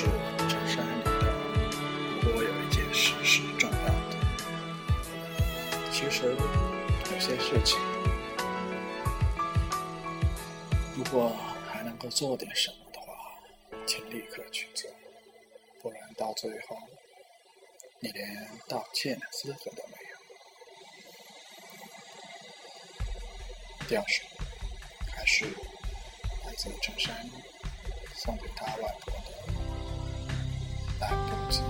是陈山里的，颇有一件事是重要的。其实有些事情，如果还能够做点什么的话，请立刻去做，不然到最后，你连道歉的资格都没有。第二首，还是来自陈山送给他外婆的。来不及》。